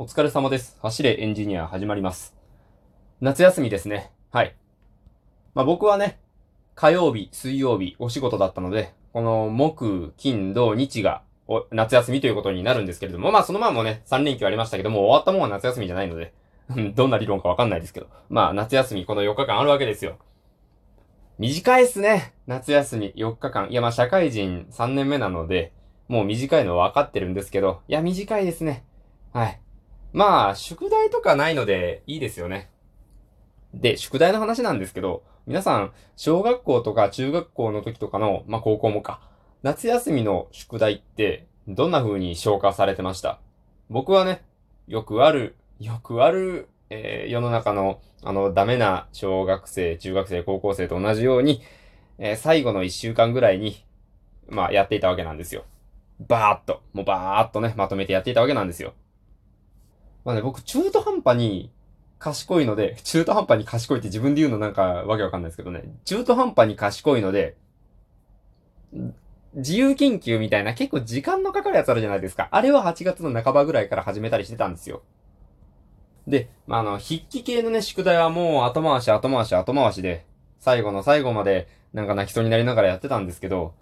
お疲れ様です。走れエンジニア始まります。夏休みですね。はい。まあ僕はね、火曜日、水曜日、お仕事だったので、この木、金、土、日がお夏休みということになるんですけれども、まあその前もね、3連休ありましたけども、終わったもんは夏休みじゃないので、どんな理論かわかんないですけど、まあ夏休みこの4日間あるわけですよ。短いっすね。夏休み4日間。いやまあ社会人3年目なので、もう短いのは分かってるんですけど、いや短いですね。はい。まあ、宿題とかないのでいいですよね。で、宿題の話なんですけど、皆さん、小学校とか中学校の時とかの、まあ高校もか、夏休みの宿題って、どんな風に消化されてました？僕はね、よくある、よくある、えー世の中の、あの、ダメな小学生、中学生、高校生と同じように、えー最後の一週間ぐらいに、まあ、やっていたわけなんですよ。バーっと、もうバーっとね、まとめてやっていたわけなんですよ。まあね、僕、中途半端に賢いので、中途半端に賢いって自分で言うのなんかわけわかんないですけどね、中途半端に賢いので、自由研究みたいな結構時間のかかるやつあるじゃないですか。あれは8月の半ばぐらいから始めたりしてたんですよ。で、まあ、あの、筆記系のね、宿題はもう後回し後回し後回しで、最後の最後までなんか泣きそうになりながらやってたんですけど、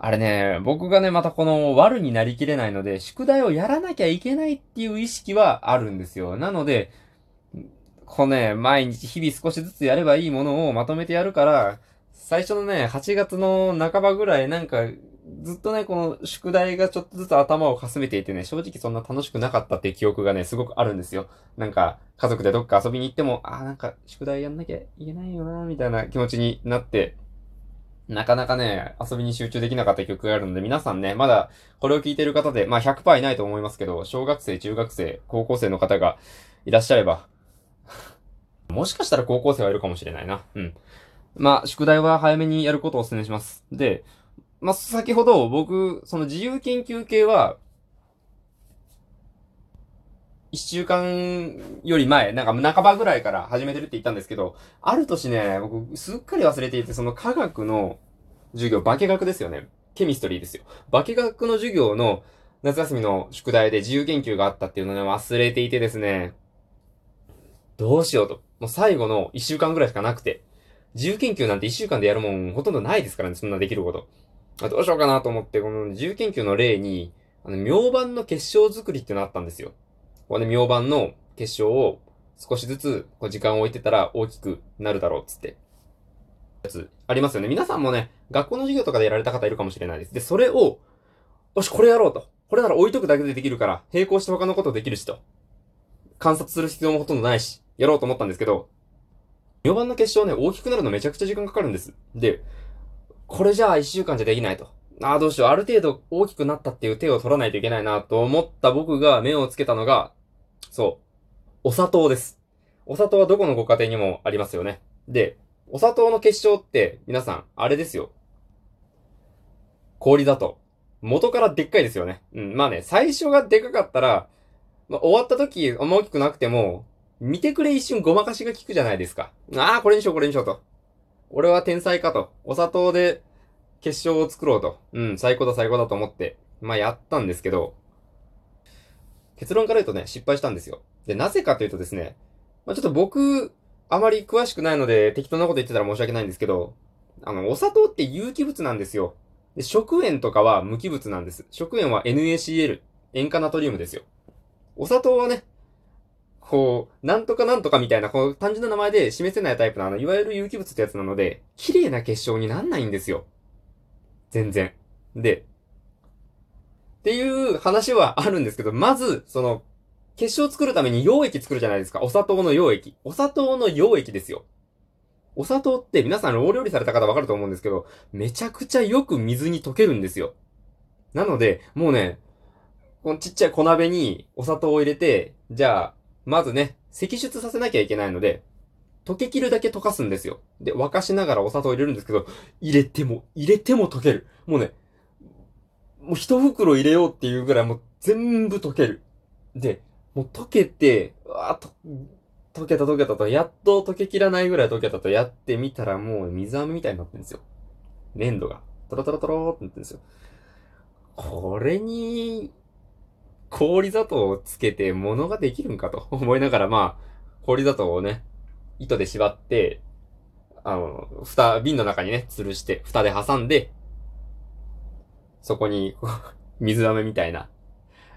あれね、僕がね、またこの悪になりきれないので、宿題をやらなきゃいけないっていう意識はあるんですよ。なので、こうね、毎日日々少しずつやればいいものをまとめてやるから、最初のね、8月の半ばぐらいなんか、ずっとね、この宿題がちょっとずつ頭をかすめていてね、正直そんな楽しくなかったっていう記憶がね、すごくあるんですよ。なんか、家族でどっか遊びに行っても、あーなんか、宿題やんなきゃいけないよな、みたいな気持ちになって、なかなかね、遊びに集中できなかった曲があるので、皆さんね、まだこれを聴いてる方で、まあ100%いないと思いますけど、小学生、中学生、高校生の方がいらっしゃれば、もしかしたら高校生はいるかもしれないな。うん。まあ、宿題は早めにやることをお勧めします。で、まあ、先ほど僕、その自由研究系は、一週間より前、なんか半ばぐらいから始めてるって言ったんですけど、ある年ね、僕、すっかり忘れていて、その科学の授業、化学ですよね。ケミストリーですよ。化学の授業の夏休みの宿題で自由研究があったっていうのね、忘れていてですね、どうしようと。もう最後の一週間ぐらいしかなくて、自由研究なんて一週間でやるもんほとんどないですからね、そんなできること。あどうしようかなと思って、この自由研究の例に、あの、明板の結晶作りっていうのあったんですよ。ここで明板の結晶を少しずつこう時間を置いてたら大きくなるだろうっつって。やつありますよね。皆さんもね、学校の授業とかでやられた方いるかもしれないです。で、それを、よし、これやろうと。これなら置いとくだけでできるから、並行して他のことできるしと。観察する必要もほとんどないし、やろうと思ったんですけど、明板の結晶ね、大きくなるのめちゃくちゃ時間かかるんです。で、これじゃあ一週間じゃできないと。ああ、どうしよう。ある程度大きくなったっていう手を取らないといけないなと思った僕が目をつけたのが、そう。お砂糖です。お砂糖はどこのご家庭にもありますよね。で、お砂糖の結晶って、皆さん、あれですよ。氷だと。元からでっかいですよね。うん。まあね、最初がでかかったら、まあ、終わった時、あんま大きくなくても、見てくれ一瞬ごまかしが効くじゃないですか。ああ、これにしよう、これにしようと。俺は天才かと。お砂糖で結晶を作ろうと。うん、最高だ最高だと思って、まあやったんですけど、結論から言うとね、失敗したんですよ。で、なぜかというとですね、まあちょっと僕、あまり詳しくないので適当なこと言ってたら申し訳ないんですけど、あの、お砂糖って有機物なんですよ。で、食塩とかは無機物なんです。食塩は NaCl、塩化ナトリウムですよ。お砂糖はね、こう、なんとかなんとかみたいな、こう、単純な名前で示せないタイプのあの、いわゆる有機物ってやつなので、綺麗な結晶になんないんですよ。全然。で、っていう話はあるんですけど、まず、その、結晶作るために溶液作るじゃないですか。お砂糖の溶液。お砂糖の溶液ですよ。お砂糖って皆さんロー料理された方わかると思うんですけど、めちゃくちゃよく水に溶けるんですよ。なので、もうね、このちっちゃい小鍋にお砂糖を入れて、じゃあ、まずね、析出させなきゃいけないので、溶けきるだけ溶かすんですよ。で、沸かしながらお砂糖を入れるんですけど、入れても、入れても溶ける。もうね、もう一袋入れようっていうぐらいもう全部溶ける。で、もう溶けて、わーと、溶けた溶けたと、やっと溶けきらないぐらい溶けたとやってみたらもう水飴みたいになってるんですよ。粘土が。トロトロトローってなってるんですよ。これに、氷砂糖をつけて物ができるんかと思いながら、まあ、氷砂糖をね、糸で縛って、あの、蓋、瓶の中にね、吊るして、蓋で挟んで、そこに、水飴みたいな、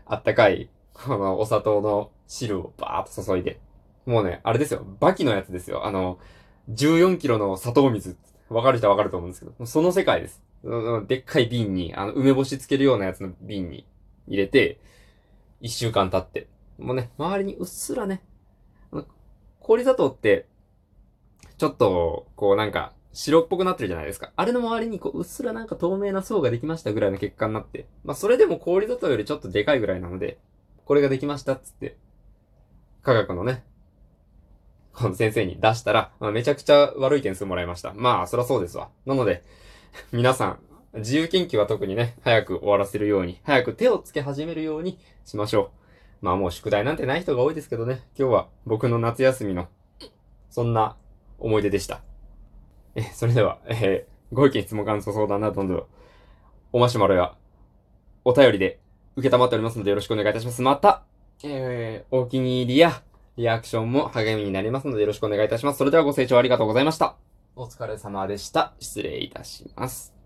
あったかい、このお砂糖の汁をバーっと注いで。もうね、あれですよ。バキのやつですよ。あの、14キロの砂糖水。わかる人はわかると思うんですけど、その世界です。でっかい瓶に、あの、梅干しつけるようなやつの瓶に入れて、一週間経って。もうね、周りにうっすらね、氷砂糖って、ちょっと、こうなんか、白っぽくなってるじゃないですか。あれの周りにこう、うっすらなんか透明な層ができましたぐらいの結果になって。まあ、それでも氷砂糖よりちょっとでかいぐらいなので、これができましたっつって、科学のね、この先生に出したら、まあ、めちゃくちゃ悪い点数もらいました。まあ、そらそうですわ。なので、皆さん、自由研究は特にね、早く終わらせるように、早く手をつけ始めるようにしましょう。まあもう宿題なんてない人が多いですけどね、今日は僕の夏休みの、そんな思い出でした。え、それでは、えー、ご意見、質問、感想、相談などどんど、おマシュマロや、お便りで受けたまっておりますのでよろしくお願いいたします。また、えー、お気に入りや、リアクションも励みになりますのでよろしくお願いいたします。それではご清聴ありがとうございました。お疲れ様でした。失礼いたします。